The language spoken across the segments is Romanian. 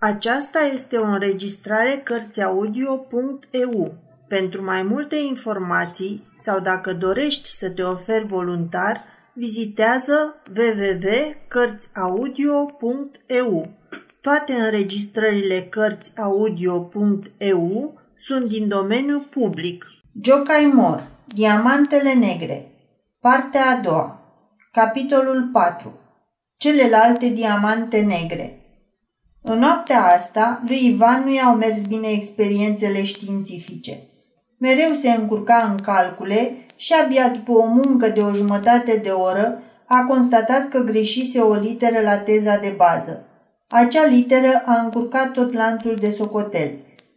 Aceasta este o înregistrare Cărțiaudio.eu. Pentru mai multe informații sau dacă dorești să te oferi voluntar, vizitează www.cărțiaudio.eu. Toate înregistrările Cărțiaudio.eu sunt din domeniu public. Jocai Mor, Diamantele Negre Partea a doua Capitolul 4 Celelalte diamante negre în noaptea asta, lui Ivan nu i-au mers bine experiențele științifice. Mereu se încurca în calcule și abia după o muncă de o jumătate de oră a constatat că greșise o literă la teza de bază. Acea literă a încurcat tot lanțul de socotel.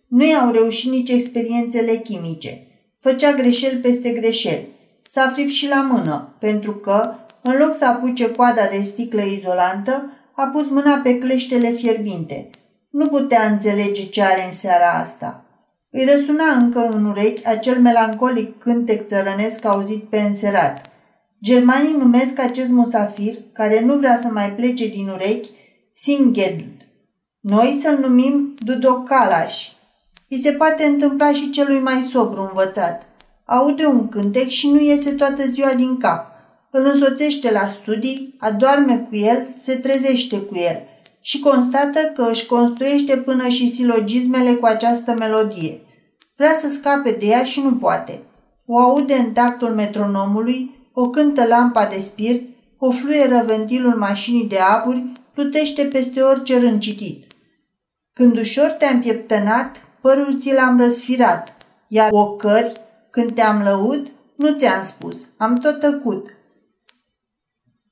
Nu i-au reușit nici experiențele chimice. Făcea greșeli peste greșeli. S-a fript și la mână, pentru că, în loc să apuce coada de sticlă izolantă, a pus mâna pe cleștele fierbinte. Nu putea înțelege ce are în seara asta. Îi răsuna încă în urechi acel melancolic cântec țărănesc auzit pe înserat. Germanii numesc acest musafir, care nu vrea să mai plece din urechi, Singedl. Noi să-l numim Dudocalaș. I se poate întâmpla și celui mai sobru învățat. Aude un cântec și nu iese toată ziua din cap îl însoțește la studii, adorme cu el, se trezește cu el și constată că își construiește până și silogismele cu această melodie. Vrea să scape de ea și nu poate. O aude în tactul metronomului, o cântă lampa de spirit, o fluieră ventilul mașinii de aburi, plutește peste orice rând citit. Când ușor te-am pieptănat, părul ți l-am răsfirat, iar ocări, când te-am lăud, nu ți-am spus, am tot tăcut,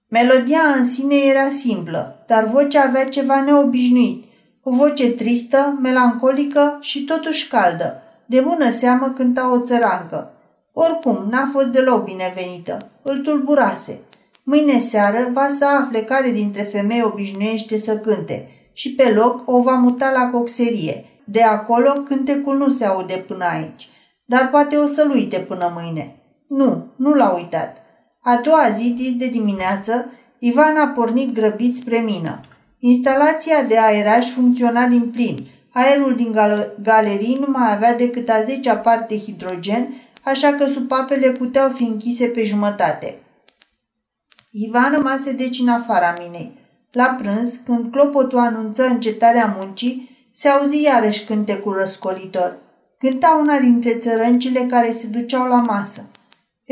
Melodia în sine era simplă, dar vocea avea ceva neobișnuit. O voce tristă, melancolică și totuși caldă. De bună seamă cânta o țărancă. Oricum, n-a fost deloc binevenită. Îl tulburase. Mâine seară va să afle care dintre femei obișnuiește să cânte și pe loc o va muta la coxerie. De acolo cântecul nu se aude până aici, dar poate o să-l uite până mâine. Nu, nu l-a uitat. A doua zi, dis de dimineață, Ivan a pornit grăbit spre mină. Instalația de aeraj funcționa din plin. Aerul din gal- galerii nu mai avea decât a zecea parte hidrogen, așa că supapele puteau fi închise pe jumătate. Ivan rămase deci în afara minei. La prânz, când clopotul anunță încetarea muncii, se auzi iarăși cântecul răscolitor. Cânta una dintre țărâncile care se duceau la masă.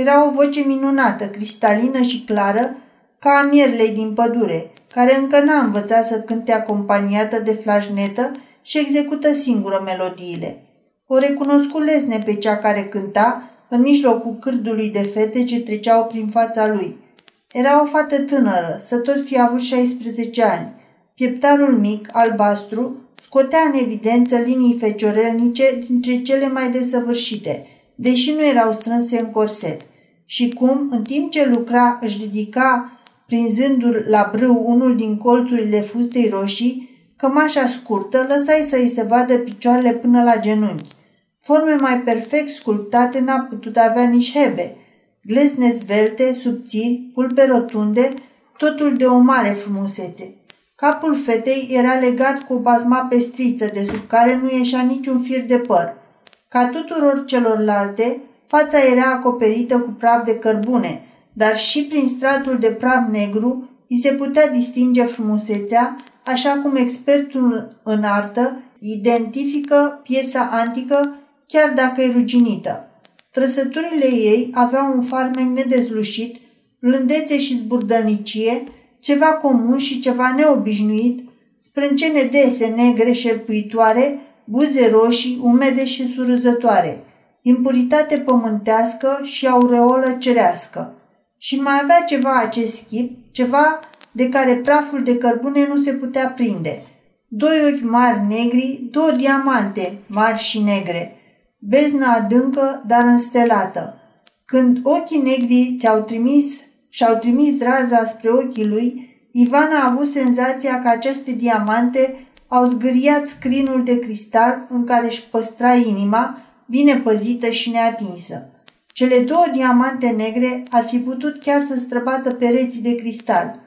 Era o voce minunată, cristalină și clară, ca a mierlei din pădure, care încă n-a învățat să cânte acompaniată de flașnetă și execută singură melodiile. O recunoscu lesne pe cea care cânta în mijlocul cârdului de fete ce treceau prin fața lui. Era o fată tânără, să tot fi avut 16 ani. Pieptarul mic, albastru, scotea în evidență linii feciorelnice dintre cele mai desăvârșite – deși nu erau strânse în corset. Și cum, în timp ce lucra, își ridica, prinzându-l la brâu unul din colțurile fustei roșii, cămașa scurtă lăsai să-i se vadă picioarele până la genunchi. Forme mai perfect sculptate n-a putut avea nici hebe. Glezne zvelte, subțiri, pulpe rotunde, totul de o mare frumusețe. Capul fetei era legat cu o bazma pestriță, de sub care nu ieșea niciun fir de păr – ca tuturor celorlalte, fața era acoperită cu praf de cărbune, dar și prin stratul de praf negru îi se putea distinge frumusețea, așa cum expertul în artă identifică piesa antică chiar dacă e ruginită. Trăsăturile ei aveau un farmec nedezlușit, blândețe și zburdănicie, ceva comun și ceva neobișnuit, sprâncene dese negre șerpuitoare buze roșii, umede și surâzătoare, impuritate pământească și aureolă cerească. Și mai avea ceva acest chip, ceva de care praful de cărbune nu se putea prinde. Doi ochi mari negri, două diamante mari și negre, beznă adâncă, dar înstelată. Când ochii negri ți-au trimis și-au trimis raza spre ochii lui, Ivan a avut senzația că aceste diamante au zgâriat scrinul de cristal în care își păstra inima, bine păzită și neatinsă. Cele două diamante negre ar fi putut chiar să străbată pereții de cristal.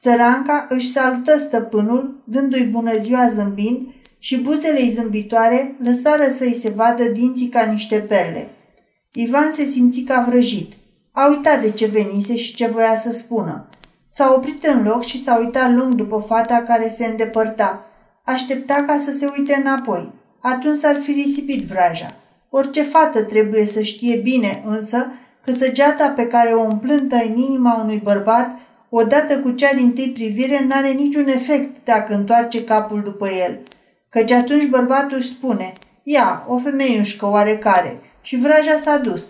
Țăranca își salută stăpânul, dându-i bună ziua zâmbind și buzele ei zâmbitoare lăsară să-i se vadă dinții ca niște perle. Ivan se simți ca vrăjit. A uitat de ce venise și ce voia să spună. S-a oprit în loc și s-a uitat lung după fata care se îndepărta. Aștepta ca să se uite înapoi. Atunci s-ar fi risipit vraja. Orice fată trebuie să știe bine, însă, că săgeata pe care o împlântă în inima unui bărbat, odată cu cea din tâi privire, n-are niciun efect dacă întoarce capul după el. Căci atunci bărbatul își spune, ia, o femeiușcă oarecare, și vraja s-a dus.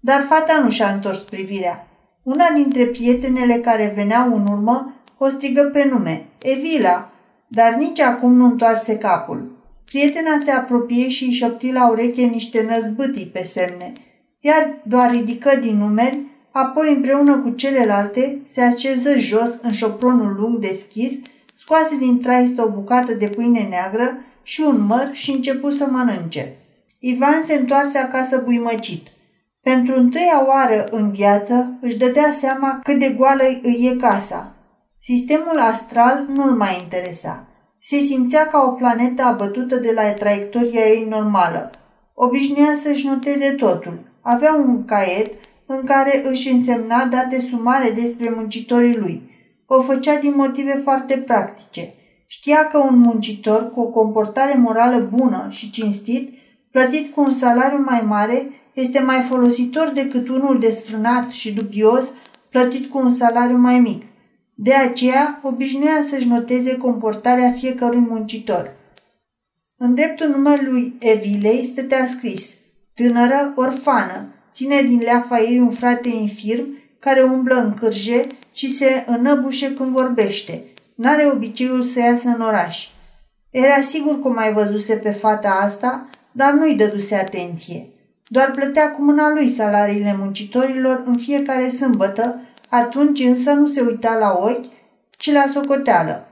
Dar fata nu și-a întors privirea. Una dintre prietenele care veneau în urmă o strigă pe nume, Evila, dar nici acum nu întoarse capul. Prietena se apropie și își șopti la ureche niște năzbâtii pe semne. Iar doar ridică din numeri, apoi împreună cu celelalte se așeză jos în șopronul lung deschis, scoase din traistă o bucată de pâine neagră și un măr și începu să mănânce. Ivan se întoarse acasă buimăcit. Pentru întâia oară în viață își dădea seama cât de goală îi e casa. Sistemul astral nu-l mai interesa. Se simțea ca o planetă abătută de la traiectoria ei normală. Obișnuia să-și noteze totul. Avea un caiet în care își însemna date sumare despre muncitorii lui. O făcea din motive foarte practice. Știa că un muncitor cu o comportare morală bună și cinstit, plătit cu un salariu mai mare, este mai folositor decât unul desfrânat și dubios, plătit cu un salariu mai mic. De aceea, obișnuia să-și noteze comportarea fiecărui muncitor. În dreptul numelui Evilei stătea scris Tânără orfană, ține din leafa ei un frate infirm care umblă în cârje și se înăbușe când vorbește. N-are obiceiul să iasă în oraș. Era sigur că mai văzuse pe fata asta, dar nu-i dăduse atenție. Doar plătea cu mâna lui salariile muncitorilor în fiecare sâmbătă atunci însă nu se uita la ochi, ci la socoteală.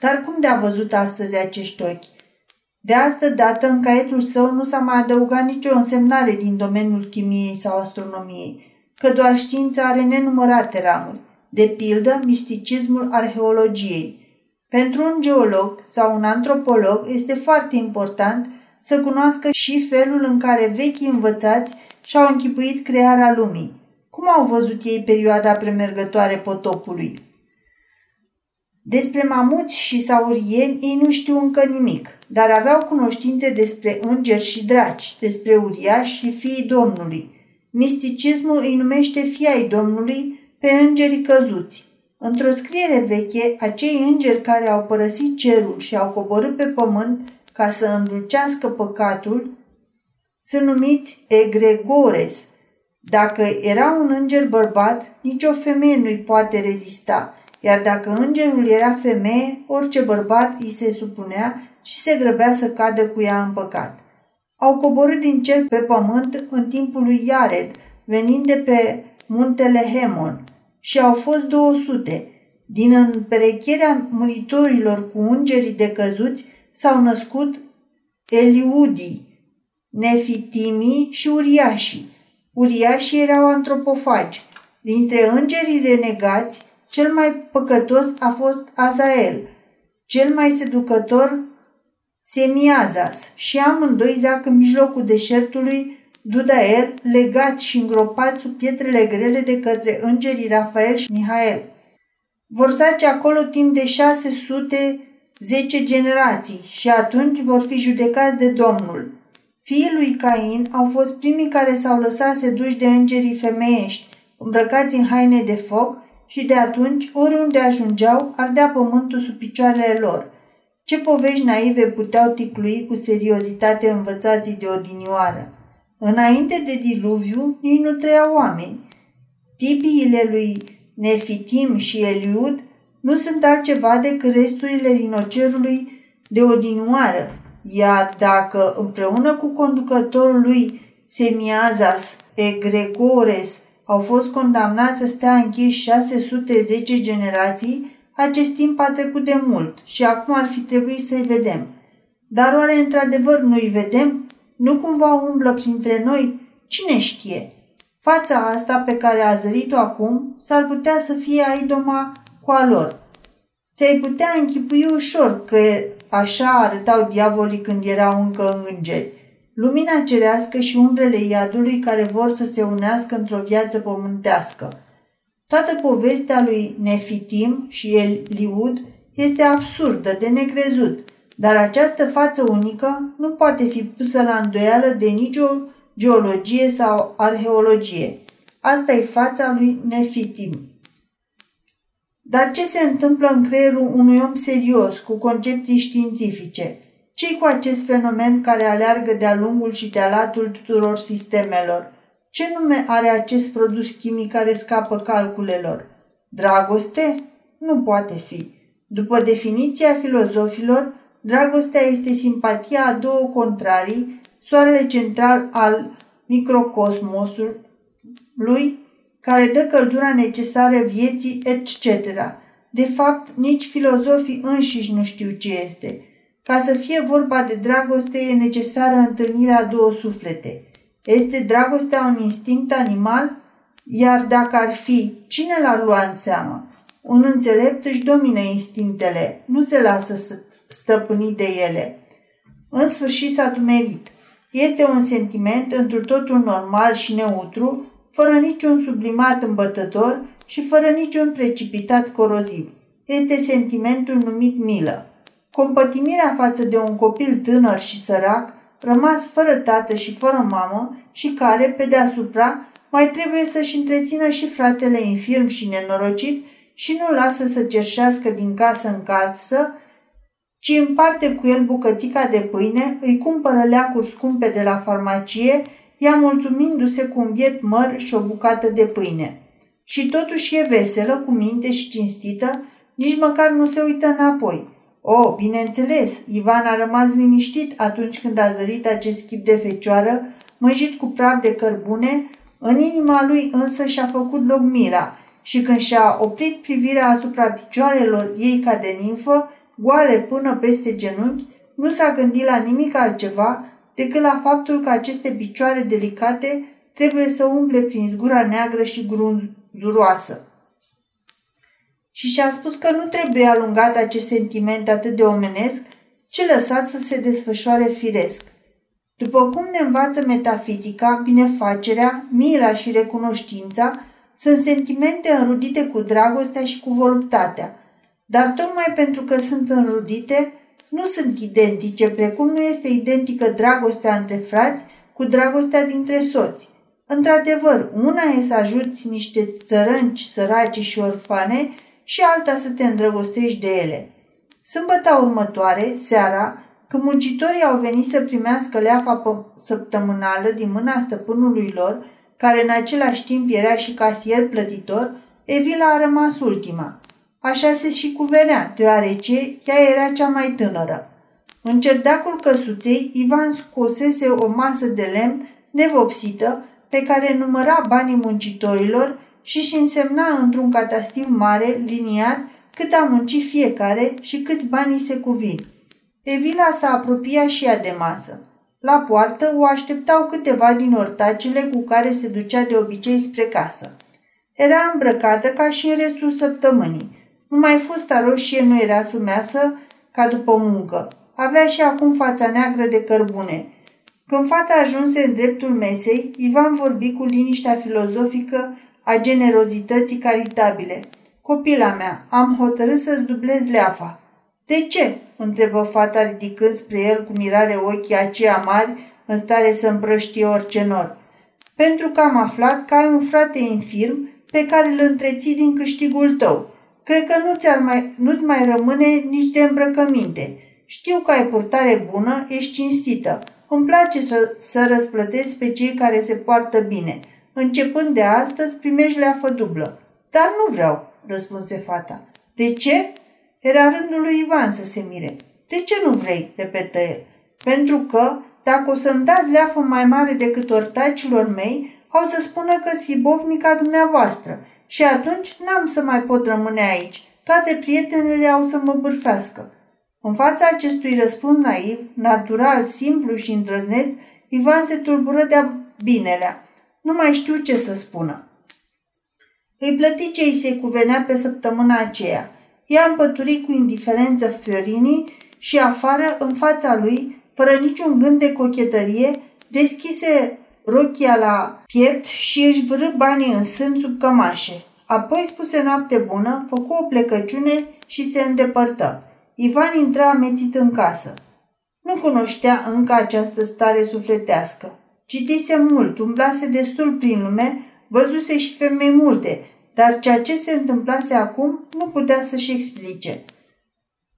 Dar cum de-a văzut astăzi acești ochi? De astă dată, în caietul său nu s-a mai adăugat nicio însemnare din domeniul chimiei sau astronomiei, că doar știința are nenumărate ramuri, de pildă misticismul arheologiei. Pentru un geolog sau un antropolog este foarte important să cunoască și felul în care vechii învățați și-au închipuit crearea lumii, cum au văzut ei perioada premergătoare potopului? Despre mamuți și saurieni ei nu știu încă nimic, dar aveau cunoștințe despre îngeri și draci, despre uriași și fiii Domnului. Misticismul îi numește fii ai Domnului pe îngerii căzuți. Într-o scriere veche, acei îngeri care au părăsit cerul și au coborât pe pământ ca să îndulcească păcatul, sunt numiți egregores – dacă era un înger bărbat, nicio femeie nu-i poate rezista, iar dacă îngerul era femeie, orice bărbat îi se supunea și se grăbea să cadă cu ea în păcat. Au coborât din cer pe pământ în timpul lui Iared, venind de pe muntele Hemon, și au fost 200. Din împerecherea muritorilor cu îngerii de căzuți s-au născut Eliudii, Nefitimii și Uriașii. Uriașii erau antropofagi. Dintre îngerii renegați, cel mai păcătos a fost Azael, cel mai seducător Semiazas și amândoi zac în mijlocul deșertului Dudael, legați și îngropați sub pietrele grele de către îngerii Rafael și Mihael. Vor zace acolo timp de 610 generații și atunci vor fi judecați de Domnul. Fiii lui Cain au fost primii care s-au lăsat seduși de îngerii femeiești, îmbrăcați în haine de foc și de atunci, oriunde ajungeau, ardea pământul sub picioarele lor. Ce povești naive puteau ticlui cu seriozitate învățații de odinioară. Înainte de diluviu, nici nu trăiau oameni. Tipiile lui Nefitim și Eliud nu sunt altceva decât resturile rinocerului de odinioară, iar dacă împreună cu conducătorul lui Semiazas Egregores au fost condamnați să stea închiși 610 generații, acest timp a trecut de mult și acum ar fi trebuit să-i vedem. Dar oare într-adevăr nu-i vedem? Nu cumva umblă printre noi? Cine știe? Fața asta pe care a zărit-o acum s-ar putea să fie Aidoma cu a lor. Ți-ai putea închipui ușor că așa arătau diavolii când erau încă îngeri. Lumina cerească și umbrele iadului care vor să se unească într-o viață pământească. Toată povestea lui Nefitim și Eliud este absurdă, de necrezut, dar această față unică nu poate fi pusă la îndoială de nicio geologie sau arheologie. Asta e fața lui Nefitim. Dar ce se întâmplă în creierul unui om serios, cu concepții științifice? ce cu acest fenomen care aleargă de-a lungul și de-a latul tuturor sistemelor? Ce nume are acest produs chimic care scapă calculelor? Dragoste? Nu poate fi. După definiția filozofilor, dragostea este simpatia a două contrarii, soarele central al microcosmosului, care dă căldura necesară vieții, etc. De fapt, nici filozofii înșiși nu știu ce este. Ca să fie vorba de dragoste, e necesară întâlnirea a două suflete. Este dragostea un instinct animal? Iar dacă ar fi, cine l-ar lua în seamă? Un înțelept își domină instinctele, nu se lasă stăpâni de ele. În sfârșit s-a dumerit. Este un sentiment într totul normal și neutru, fără niciun sublimat îmbătător și fără niciun precipitat coroziv. Este sentimentul numit milă. Compătimirea față de un copil tânăr și sărac, rămas fără tată și fără mamă și care, pe deasupra, mai trebuie să-și întrețină și fratele infirm și nenorocit și nu lasă să cerșească din casă în casă, ci împarte cu el bucățica de pâine, îi cumpără leacuri scumpe de la farmacie, ea mulțumindu-se cu un biet măr și o bucată de pâine. Și totuși e veselă, cu minte și cinstită, nici măcar nu se uită înapoi – Oh, bineînțeles, Ivan a rămas liniștit atunci când a zărit acest chip de fecioară, măjit cu praf de cărbune, în inima lui însă și-a făcut loc mira și când și-a oprit privirea asupra picioarelor ei ca de ninfă, goale până peste genunchi, nu s-a gândit la nimic altceva decât la faptul că aceste picioare delicate trebuie să umble prin zgura neagră și grunzuroasă și și-a spus că nu trebuie alungat acest sentiment atât de omenesc, ci lăsat să se desfășoare firesc. După cum ne învață metafizica, binefacerea, mila și recunoștința sunt sentimente înrudite cu dragostea și cu voluptatea, dar tocmai pentru că sunt înrudite, nu sunt identice, precum nu este identică dragostea între frați cu dragostea dintre soți. Într-adevăr, una e să ajuți niște țărânci săraci și orfane și alta să te îndrăgostești de ele. Sâmbăta următoare, seara, când muncitorii au venit să primească leafa săptămânală din mâna stăpânului lor, care în același timp era și casier plătitor, Evila a rămas ultima. Așa se și cuvenea, deoarece ea era cea mai tânără. În cerdacul căsuței, Ivan scosese o masă de lemn nevopsită pe care număra banii muncitorilor și își însemna într-un catastiv mare, liniat, cât a muncit fiecare și câți banii se cuvin. Evila s-a apropiat și ea de masă. La poartă o așteptau câteva din ortacele cu care se ducea de obicei spre casă. Era îmbrăcată ca și în restul săptămânii. Numai fusta roșie nu era sumeasă ca după muncă. Avea și acum fața neagră de cărbune. Când fata ajunse în dreptul mesei, Ivan vorbi cu liniștea filozofică a generozității caritabile. Copila mea, am hotărât să-ți dublez leafa. De ce? întrebă fata ridicând spre el cu mirare ochii aceia mari, în stare să împrăștie orice nor. Pentru că am aflat că ai un frate infirm pe care îl întreții din câștigul tău. Cred că nu ți-ar mai, nu-ți mai rămâne nici de îmbrăcăminte. Știu că ai purtare bună, ești cinstită. Îmi place să, să răsplătesc pe cei care se poartă bine – Începând de astăzi, primești leafă dublă. Dar nu vreau, răspunse fata. De ce? Era rândul lui Ivan să se mire. De ce nu vrei? repetă el. Pentru că, dacă o să-mi dați leafă mai mare decât ortacilor mei, au să spună că bovnica dumneavoastră și atunci n-am să mai pot rămâne aici. Toate prietenele au să mă bârfească. În fața acestui răspuns naiv, natural, simplu și îndrăzneț, Ivan se tulbură de-a binelea. Nu mai știu ce să spună. Îi plăti ce îi se cuvenea pe săptămâna aceea. Ea împături cu indiferență Fiorini și afară, în fața lui, fără niciun gând de cochetărie, deschise rochia la piept și își vrâ banii în sân sub cămașe. Apoi spuse noapte bună, făcu o plecăciune și se îndepărtă. Ivan intra amețit în casă. Nu cunoștea încă această stare sufletească. Citise mult, umblase destul prin lume, văzuse și femei multe, dar ceea ce se întâmplase acum nu putea să-și explice.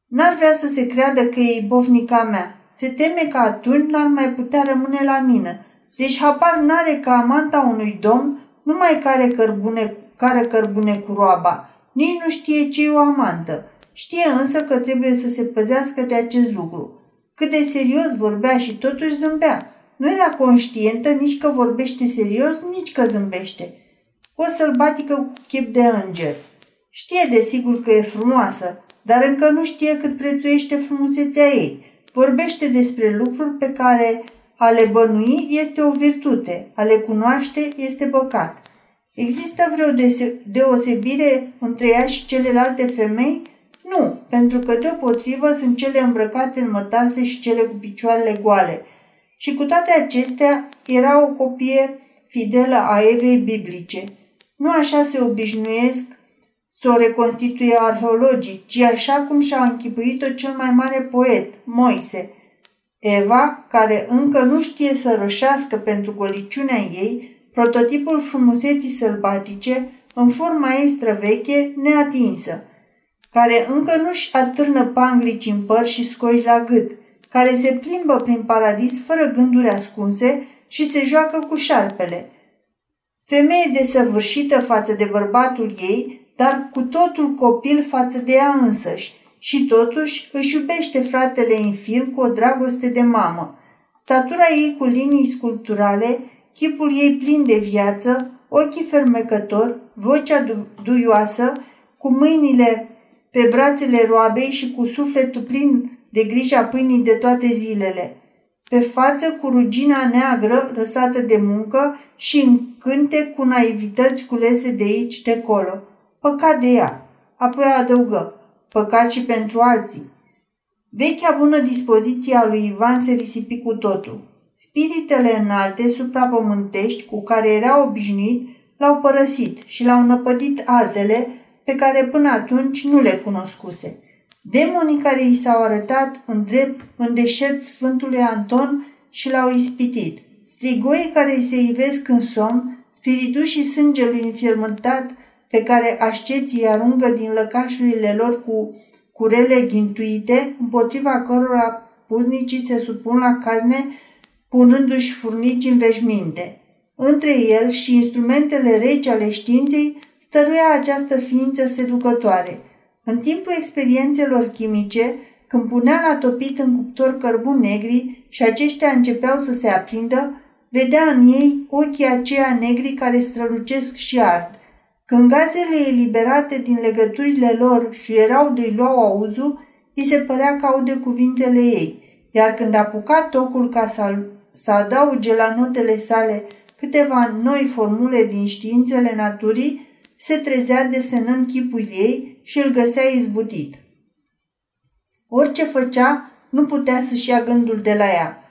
N-ar vrea să se creadă că e bovnica mea. Se teme că atunci n-ar mai putea rămâne la mine. Deci habar n-are că amanta unui domn nu mai care cărbune, care cărbune cu roaba. Nici nu știe ce e o amantă. Știe însă că trebuie să se păzească de acest lucru. Cât de serios vorbea și totuși zâmbea. Nu era conștientă nici că vorbește serios, nici că zâmbește. O sălbatică cu chip de înger. Știe desigur că e frumoasă, dar încă nu știe cât prețuiește frumusețea ei. Vorbește despre lucruri pe care a le bănui este o virtute, a le cunoaște este păcat. Există vreo deosebire între ea și celelalte femei? Nu, pentru că deopotrivă sunt cele îmbrăcate în mătase și cele cu picioarele goale. Și cu toate acestea era o copie fidelă a Evei biblice. Nu așa se obișnuiesc să o reconstituie arheologii, ci așa cum și-a închipuit-o cel mai mare poet, Moise. Eva, care încă nu știe să rășească pentru goliciunea ei, prototipul frumuseții sălbatice, în forma ei străveche, neatinsă, care încă nu-și atârnă panglici în păr și scoși la gât, care se plimbă prin paradis fără gânduri ascunse și se joacă cu șarpele. Femeie desăvârșită față de bărbatul ei, dar cu totul copil față de ea însăși și totuși își iubește fratele infirm cu o dragoste de mamă. Statura ei cu linii sculpturale, chipul ei plin de viață, ochii fermecători, vocea du- duioasă, cu mâinile pe brațele roabei și cu sufletul plin de grija pâinii de toate zilele. Pe față cu rugina neagră lăsată de muncă și în cânte cu naivități culese de aici, de colo. Păcat de ea. Apoi adăugă, păcat și pentru alții. Vechea bună dispoziție a lui Ivan se risipi cu totul. Spiritele înalte, suprapământești, cu care era obișnuit, l-au părăsit și l-au năpădit altele pe care până atunci nu le cunoscuse. Demonii care i s-au arătat în drept în deșert Sfântului Anton și l-au ispitit. Strigoii care îi se ivesc în somn, spiritușii sângelui înfiermântat pe care asceții arungă din lăcașurile lor cu curele ghintuite, împotriva cărora puznicii se supun la cazne, punându-și furnici în veșminte. Între el și instrumentele reci ale științei stăruia această ființă seducătoare. În timpul experiențelor chimice, când punea la topit în cuptor cărbuni negri și aceștia începeau să se aprindă, vedea în ei ochii aceia negri care strălucesc și ard. Când gazele eliberate din legăturile lor și erau de luau auzul, îi se părea că aude cuvintele ei, iar când apuca tocul ca să, să adauge la notele sale câteva noi formule din științele naturii, se trezea desenând chipul ei și îl găsea izbutit. Orice făcea, nu putea să-și ia gândul de la ea.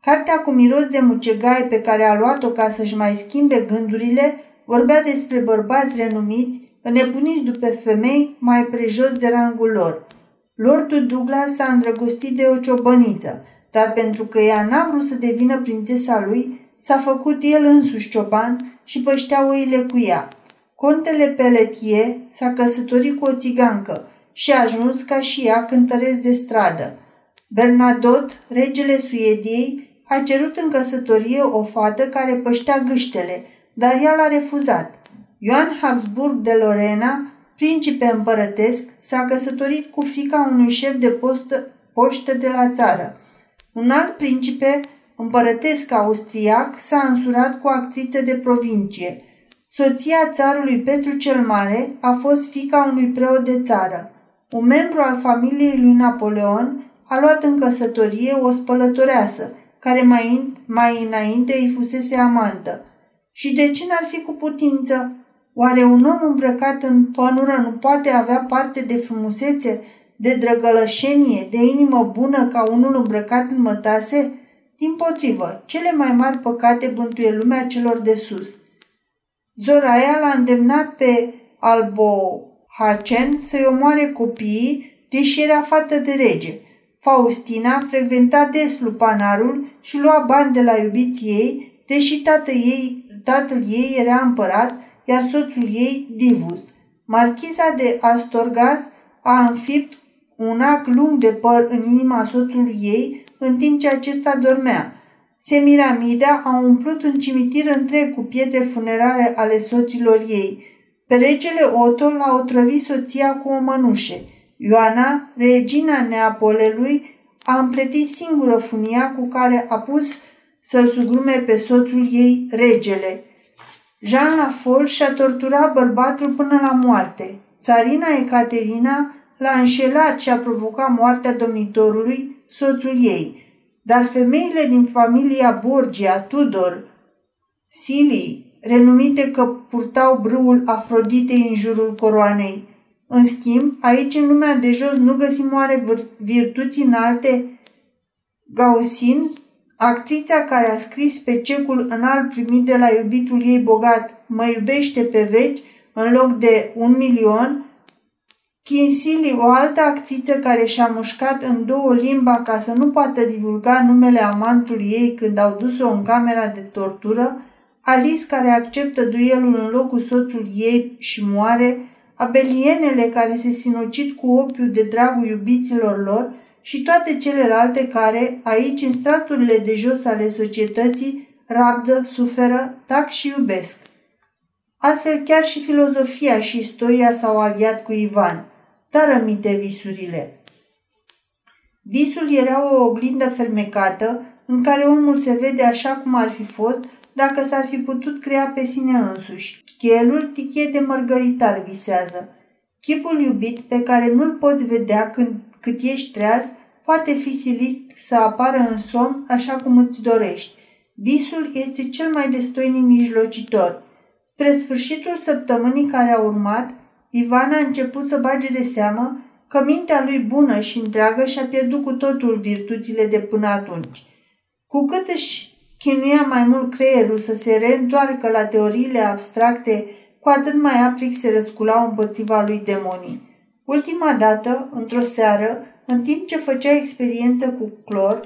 Cartea cu miros de mucegaie pe care a luat-o ca să-și mai schimbe gândurile vorbea despre bărbați renumiți, înnebuniți după femei mai prejos de rangul lor. Lordul Douglas s-a îndrăgostit de o ciobăniță, dar pentru că ea n-a vrut să devină prințesa lui, s-a făcut el însuși cioban și păștea oile cu ea. Contele Pelletier s-a căsătorit cu o țigancă și a ajuns ca și ea cântăresc de stradă. Bernadotte, regele Suediei, a cerut în căsătorie o fată care păștea gâștele, dar ea l-a refuzat. Ioan Habsburg de Lorena, principe împărătesc, s-a căsătorit cu fica unui șef de postă, poștă de la țară. Un alt principe împărătesc austriac s-a însurat cu o actriță de provincie. Soția țarului Petru cel Mare a fost fica unui preot de țară. Un membru al familiei lui Napoleon a luat în căsătorie o spălătoreasă, care mai, mai înainte îi fusese amantă. Și de ce n-ar fi cu putință? Oare un om îmbrăcat în pănură nu poate avea parte de frumusețe, de drăgălășenie, de inimă bună ca unul îmbrăcat în mătase? Din potrivă, cele mai mari păcate bântuie lumea celor de sus. Zoraia l-a îndemnat pe Albohacen să-i omoare copiii, deși era fată de rege. Faustina frecventa des lupanarul și lua bani de la iubiții ei, deși tatăl ei, tatăl ei era împărat, iar soțul ei divus. Marchiza de Astorgas a înfipt un ac lung de păr în inima soțului ei, în timp ce acesta dormea. Semiramida a umplut un cimitir întreg cu pietre funerare ale soților ei. Pe regele Otto l-a otrăvit soția cu o mănușe. Ioana, regina Neapolelui, a împletit singură funia cu care a pus să-l sugrume pe soțul ei, regele. Jean Lafol și-a torturat bărbatul până la moarte. Țarina Ecaterina l-a înșelat și a provocat moartea domnitorului, soțul ei. Dar femeile din familia Borgia, Tudor, Silii, renumite că purtau brâul Afroditei în jurul coroanei. În schimb, aici în lumea de jos nu găsim oare virtuți înalte. Gausin, actrița care a scris pe cecul înalt primit de la iubitul ei bogat, mă iubește pe veci, în loc de un milion, Kinsili, o altă actriță care și-a mușcat în două limba ca să nu poată divulga numele amantului ei când au dus-o în camera de tortură, Alice care acceptă duelul în locul soțului ei și moare, abelienele care se sinucid cu opiu de dragul iubiților lor și toate celelalte care, aici, în straturile de jos ale societății, rabdă, suferă, tac și iubesc. Astfel, chiar și filozofia și istoria s-au aliat cu Ivan – dar rămite visurile. Visul era o oglindă fermecată în care omul se vede așa cum ar fi fost dacă s-ar fi putut crea pe sine însuși. Chelul tichie de mărgăritar visează. Chipul iubit pe care nu-l poți vedea când, cât ești treaz poate fi silist să apară în somn așa cum îți dorești. Visul este cel mai destoinic mijlocitor. Spre sfârșitul săptămânii care a urmat, Ivan a început să bage de seamă că mintea lui bună și întreagă și-a pierdut cu totul virtuțile de până atunci. Cu cât își chinuia mai mult creierul să se reîntoarcă la teoriile abstracte, cu atât mai aplic se răsculau împotriva lui demonii. Ultima dată, într-o seară, în timp ce făcea experiență cu clor,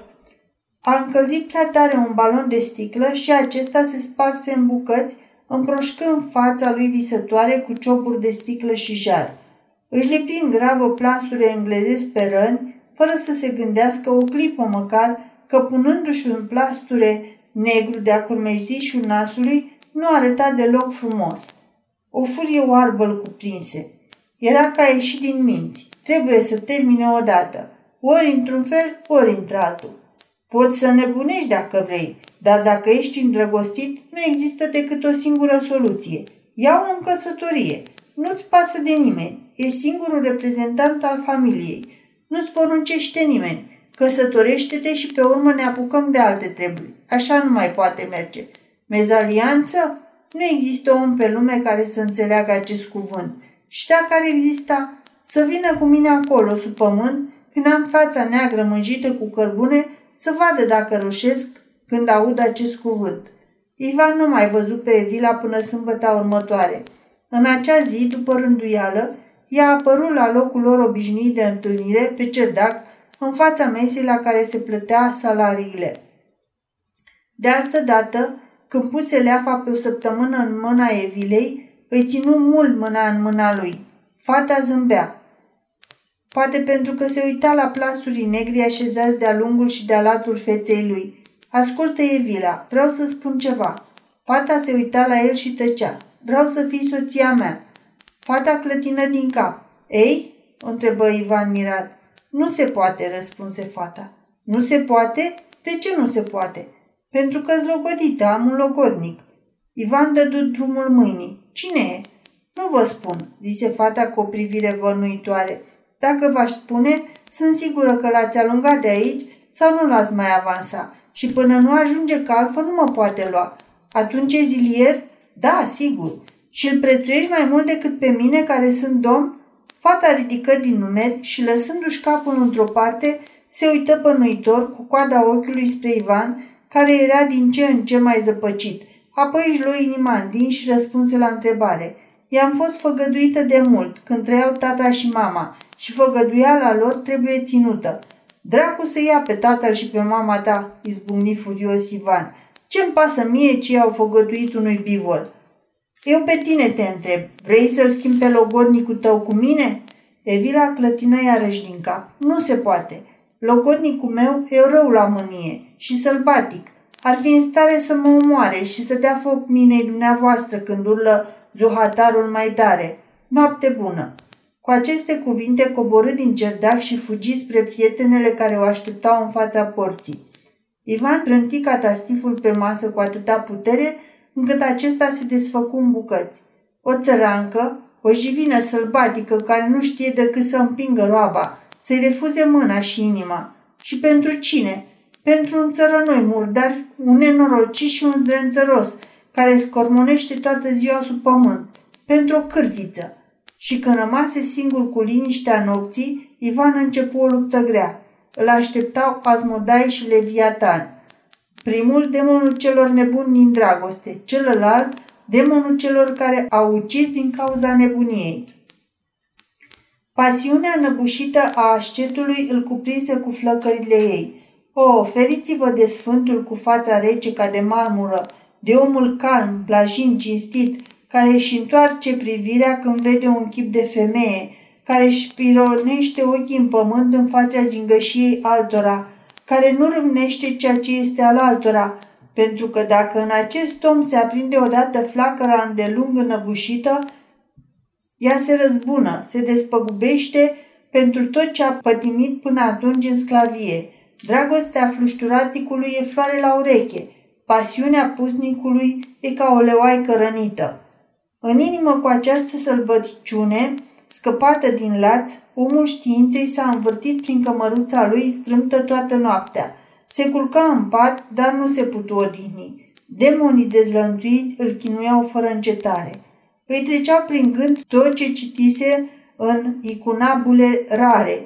a încălzit prea tare un balon de sticlă și acesta se sparse în bucăți împroșcă în fața lui visătoare cu ciopuri de sticlă și jar. Își lipi în grabă plasture englezesc pe răni, fără să se gândească o clipă măcar că punându-și un plasture negru de-a curmezișul nasului, nu arăta deloc frumos. O furie oarbă îl cuprinse. Era ca ieșit din minți. Trebuie să termine odată. Ori într-un fel, ori într-altul. Poți să nebunești dacă vrei, dar dacă ești îndrăgostit, nu există decât o singură soluție. Ia-o în căsătorie. Nu-ți pasă de nimeni. E singurul reprezentant al familiei. Nu-ți poruncește nimeni. Căsătorește-te și pe urmă ne apucăm de alte treburi. Așa nu mai poate merge. Mezalianță? Nu există om pe lume care să înțeleagă acest cuvânt. Și dacă ar exista, să vină cu mine acolo, sub pământ, când am fața neagră mânjită cu cărbune, să vadă dacă roșesc când aud acest cuvânt. Ivan nu mai văzut pe Evila până sâmbăta următoare. În acea zi, după rânduială, ea a apărut la locul lor obișnuit de întâlnire, pe cerdac, în fața mesei la care se plătea salariile. De asta dată, când puse leafa pe o săptămână în mâna Evilei, îi ținu mult mâna în mâna lui. Fata zâmbea. Poate pentru că se uita la plasurii negri așezați de-a lungul și de-a latul feței lui – Ascultă, Evila, vreau să spun ceva. Fata se uita la el și tăcea. Vreau să fii soția mea. Fata clătină din cap. Ei? întrebă Ivan mirat. Nu se poate, răspunse fata. Nu se poate? De ce nu se poate? Pentru că zlogodită, am un logodnic. Ivan dădu drumul mâinii. Cine e? Nu vă spun, zise fata cu o privire vănuitoare. Dacă v-aș spune, sunt sigură că l-ați alungat de aici sau nu l-ați mai avansat și până nu ajunge calfă nu mă poate lua. Atunci e zilier? Da, sigur. Și îl prețuiești mai mult decât pe mine care sunt domn? Fata ridică din numeri și lăsându-și capul într-o parte, se uită bănuitor cu coada ochiului spre Ivan, care era din ce în ce mai zăpăcit. Apoi își luă inima în din și răspunse la întrebare. I-am fost făgăduită de mult, când trăiau tata și mama, și făgăduiala lor trebuie ținută. Dracu să ia pe tatăl și pe mama ta, izbucni furios Ivan. Ce-mi pasă mie ce au făgăduit unui bivol? Eu pe tine te întreb, vrei să-l schimbi pe logodnicul tău cu mine? Evila clătină iarăși din cap. Nu se poate. Logodnicul meu e rău la mânie și sălbatic. Ar fi în stare să mă omoare și să dea foc minei dumneavoastră când urlă zuhatarul mai tare. Noapte bună! Cu aceste cuvinte coborâ din cerdac și fugi spre prietenele care o așteptau în fața porții. Ivan trânti catastiful pe masă cu atâta putere încât acesta se desfăcu în bucăți. O țărancă, o jivină sălbatică care nu știe decât să împingă roaba, să-i refuze mâna și inima. Și pentru cine? Pentru un țărănoi murdar, un nenorocit și un zdrențăros, care scormonește toată ziua sub pământ. Pentru o cârtiță. Și când rămase singur cu liniștea nopții, Ivan începu o luptă grea. Îl așteptau Azmodai și Leviatan – Primul, demonul celor nebuni din dragoste, celălalt, demonul celor care au ucis din cauza nebuniei. Pasiunea năbușită a ascetului îl cuprinse cu flăcările ei. O, feriți-vă de sfântul cu fața rece ca de marmură, de omul calm, blajin, cinstit, care își întoarce privirea când vede un chip de femeie, care își pironește ochii în pământ în fața gingășiei altora, care nu râmnește ceea ce este al altora, pentru că dacă în acest om se aprinde odată flacăra îndelung înăbușită, ea se răzbună, se despăgubește pentru tot ce a pătimit până atunci în sclavie. Dragostea flușturaticului e floare la ureche, pasiunea pusnicului e ca o leoaică rănită. În inimă cu această sălbăticiune, Scăpată din laț, omul științei s-a învârtit prin cămăruța lui strâmtă toată noaptea. Se culca în pat, dar nu se putu odihni. Demonii dezlănțuiți îl chinuiau fără încetare. Îi trecea prin gând tot ce citise în icunabule rare,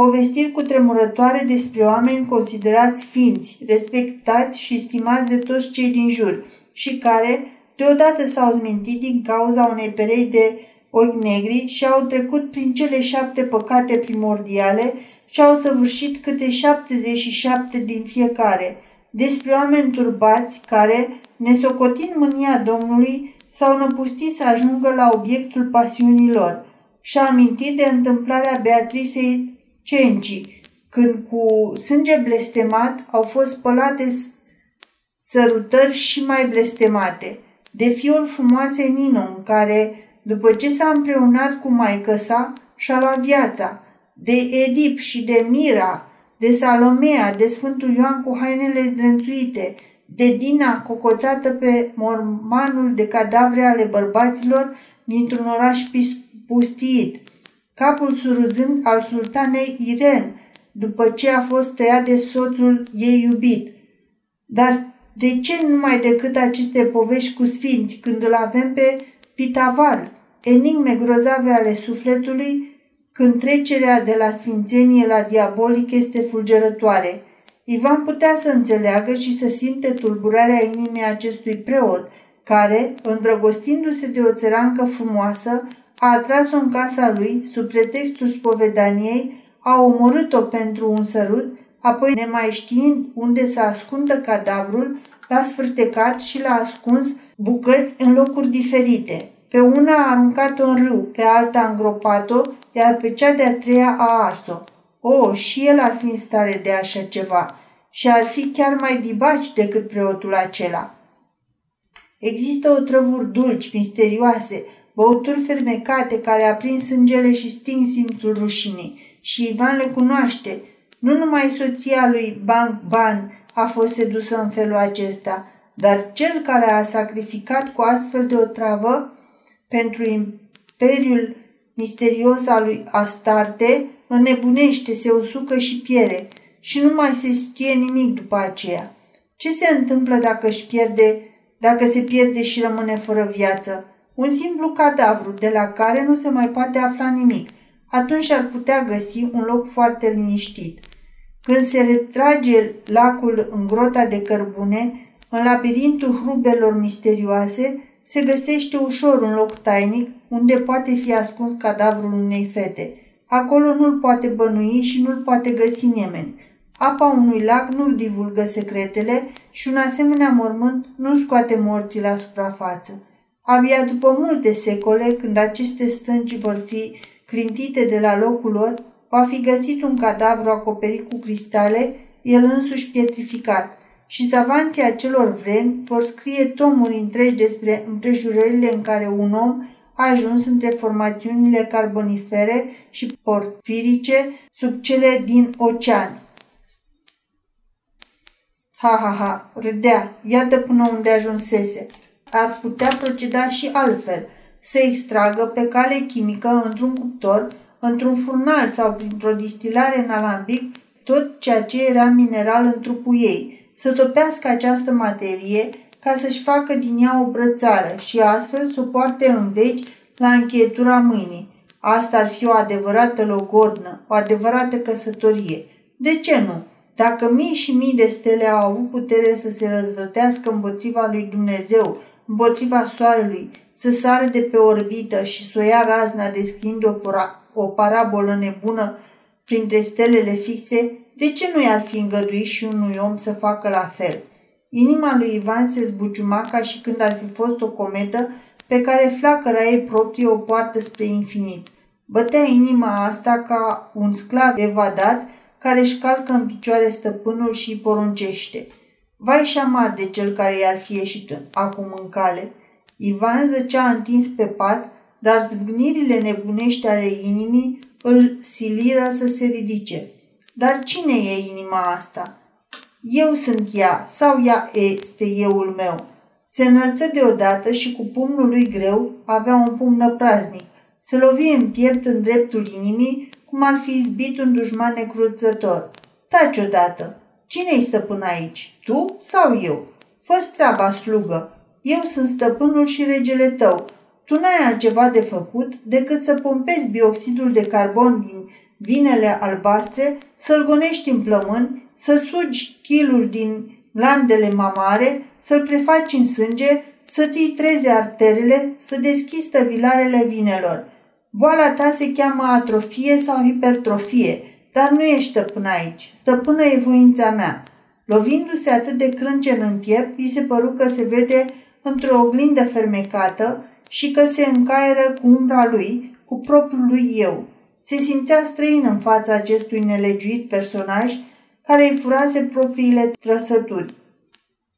povestiri cu tremurătoare despre oameni considerați ființi, respectați și stimați de toți cei din jur și care deodată s-au zmintit din cauza unei perei de ochi negri și au trecut prin cele șapte păcate primordiale și au săvârșit câte 77 din fiecare, despre oameni turbați care, nesocotind mânia Domnului, s-au năpustit să ajungă la obiectul pasiunilor. Și a amintit de întâmplarea Beatrisei Cenci, când cu sânge blestemat au fost spălate sărutări și mai blestemate, de fiul frumoase Ninon, care după ce s-a împreunat cu maică sa, și-a luat viața, de Edip și de Mira, de Salomea, de Sfântul Ioan cu hainele zdrențuite, de Dina cocoțată pe mormanul de cadavre ale bărbaților dintr-un oraș pustiit, capul suruzând al sultanei Iren, după ce a fost tăiat de soțul ei iubit. Dar de ce numai decât aceste povești cu sfinți când îl avem pe Pitaval, enigme grozave ale sufletului, când trecerea de la sfințenie la diabolic este fulgerătoare. Ivan putea să înțeleagă și să simte tulburarea inimii acestui preot, care, îndrăgostindu-se de o țărancă frumoasă, a atras-o în casa lui, sub pretextul spovedaniei, a omorât-o pentru un sărut, apoi, nemai știind unde să ascundă cadavrul, l-a sfârtecat și l-a ascuns bucăți în locuri diferite. Pe una a aruncat-o în râu, pe alta a îngropat-o, iar pe cea de-a treia a ars-o. O, și el ar fi în stare de așa ceva și ar fi chiar mai dibaci decât preotul acela. Există otrăvuri dulci, misterioase, băuturi fermecate care aprind sângele și sting simțul rușinii. Și Ivan le cunoaște. Nu numai soția lui Ban Ban a fost sedusă în felul acesta, dar cel care a sacrificat cu astfel de o travă pentru imperiul misterios al lui Astarte, înnebunește, se usucă și piere și nu mai se știe nimic după aceea. Ce se întâmplă dacă își pierde, dacă se pierde și rămâne fără viață? Un simplu cadavru de la care nu se mai poate afla nimic. Atunci ar putea găsi un loc foarte liniștit. Când se retrage lacul în grota de cărbune, în labirintul hrubelor misterioase, se găsește ușor un loc tainic unde poate fi ascuns cadavrul unei fete. Acolo nu-l poate bănui și nu-l poate găsi nimeni. Apa unui lac nu divulgă secretele și un asemenea mormânt nu scoate morții la suprafață. Abia după multe secole, când aceste stânci vor fi clintite de la locul lor, va fi găsit un cadavru acoperit cu cristale, el însuși pietrificat, și savanții acelor vremi vor scrie tomuri întregi despre împrejurările în care un om a ajuns între formațiunile carbonifere și porfirice sub cele din ocean. Ha, ha, ha, râdea, iată până unde ajunsese. Ar putea proceda și altfel, să extragă pe cale chimică într-un cuptor, într-un furnal sau printr-o distilare în alambic tot ceea ce era mineral în trupul ei, să topească această materie ca să-și facă din ea o brățară și astfel să o poarte în veci la încheietura mâinii. Asta ar fi o adevărată logodnă, o adevărată căsătorie. De ce nu? Dacă mii și mii de stele au avut putere să se răzvrătească împotriva lui Dumnezeu, împotriva soarelui, să sară de pe orbită și să o ia razna descriind o, para- o parabolă nebună printre stelele fixe, de ce nu i-ar fi îngăduit și unui om să facă la fel? Inima lui Ivan se zbuciuma ca și când ar fi fost o cometă pe care flacăra ei proprie o poartă spre infinit. Bătea inima asta ca un sclav evadat care își calcă în picioare stăpânul și îi poruncește. Vai și amar de cel care i-ar fi ieșit acum în cale. Ivan zăcea întins pe pat, dar zvâgnirile nebunești ale inimii îl siliră să se ridice. Dar cine e inima asta? Eu sunt ea sau ea este euul meu. Se înălță deodată și cu pumnul lui greu avea un pumn năpraznic. Se lovi în piept în dreptul inimii, cum ar fi izbit un dușman necruțător. Taci odată! Cine-i stăpân aici? Tu sau eu? fă treaba, slugă. Eu sunt stăpânul și regele tău. Tu n-ai altceva de făcut decât să pompezi bioxidul de carbon din vinele albastre, să-l gonești în plămâni, să sugi chilul din landele mamare, să-l prefaci în sânge, să-ți treze arterele, să deschizi stăvilarele vinelor. Boala ta se cheamă atrofie sau hipertrofie, dar nu ești stăpân aici. Stăpână e voința mea. Lovindu-se atât de crâncen în piept, vi se păru că se vede într-o oglindă fermecată și că se încaieră cu umbra lui, cu propriul lui eu. Se simțea străin în fața acestui nelegiuit personaj care îi furase propriile trăsături.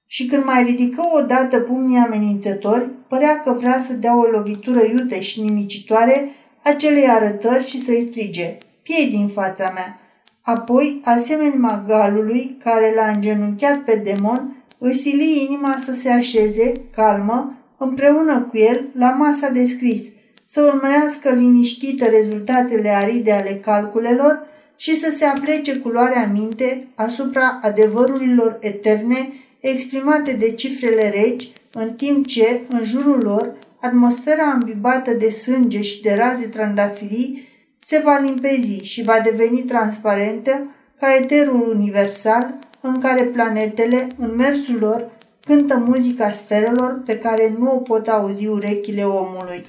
Și când mai ridică odată pumnii amenințători, părea că vrea să dea o lovitură iute și nimicitoare acelei arătări și să-i strige, piei din fața mea. Apoi, asemenea magalului care l-a îngenunchiat pe demon, îi sili inima să se așeze, calmă, împreună cu el, la masa de scris, să urmărească liniștită rezultatele aride ale calculelor și să se aplece cu luarea minte asupra adevărurilor eterne exprimate de cifrele regi, în timp ce, în jurul lor, atmosfera ambibată de sânge și de raze trandafirii se va limpezi și va deveni transparentă ca eterul universal în care planetele, în mersul lor, cântă muzica sferelor pe care nu o pot auzi urechile omului.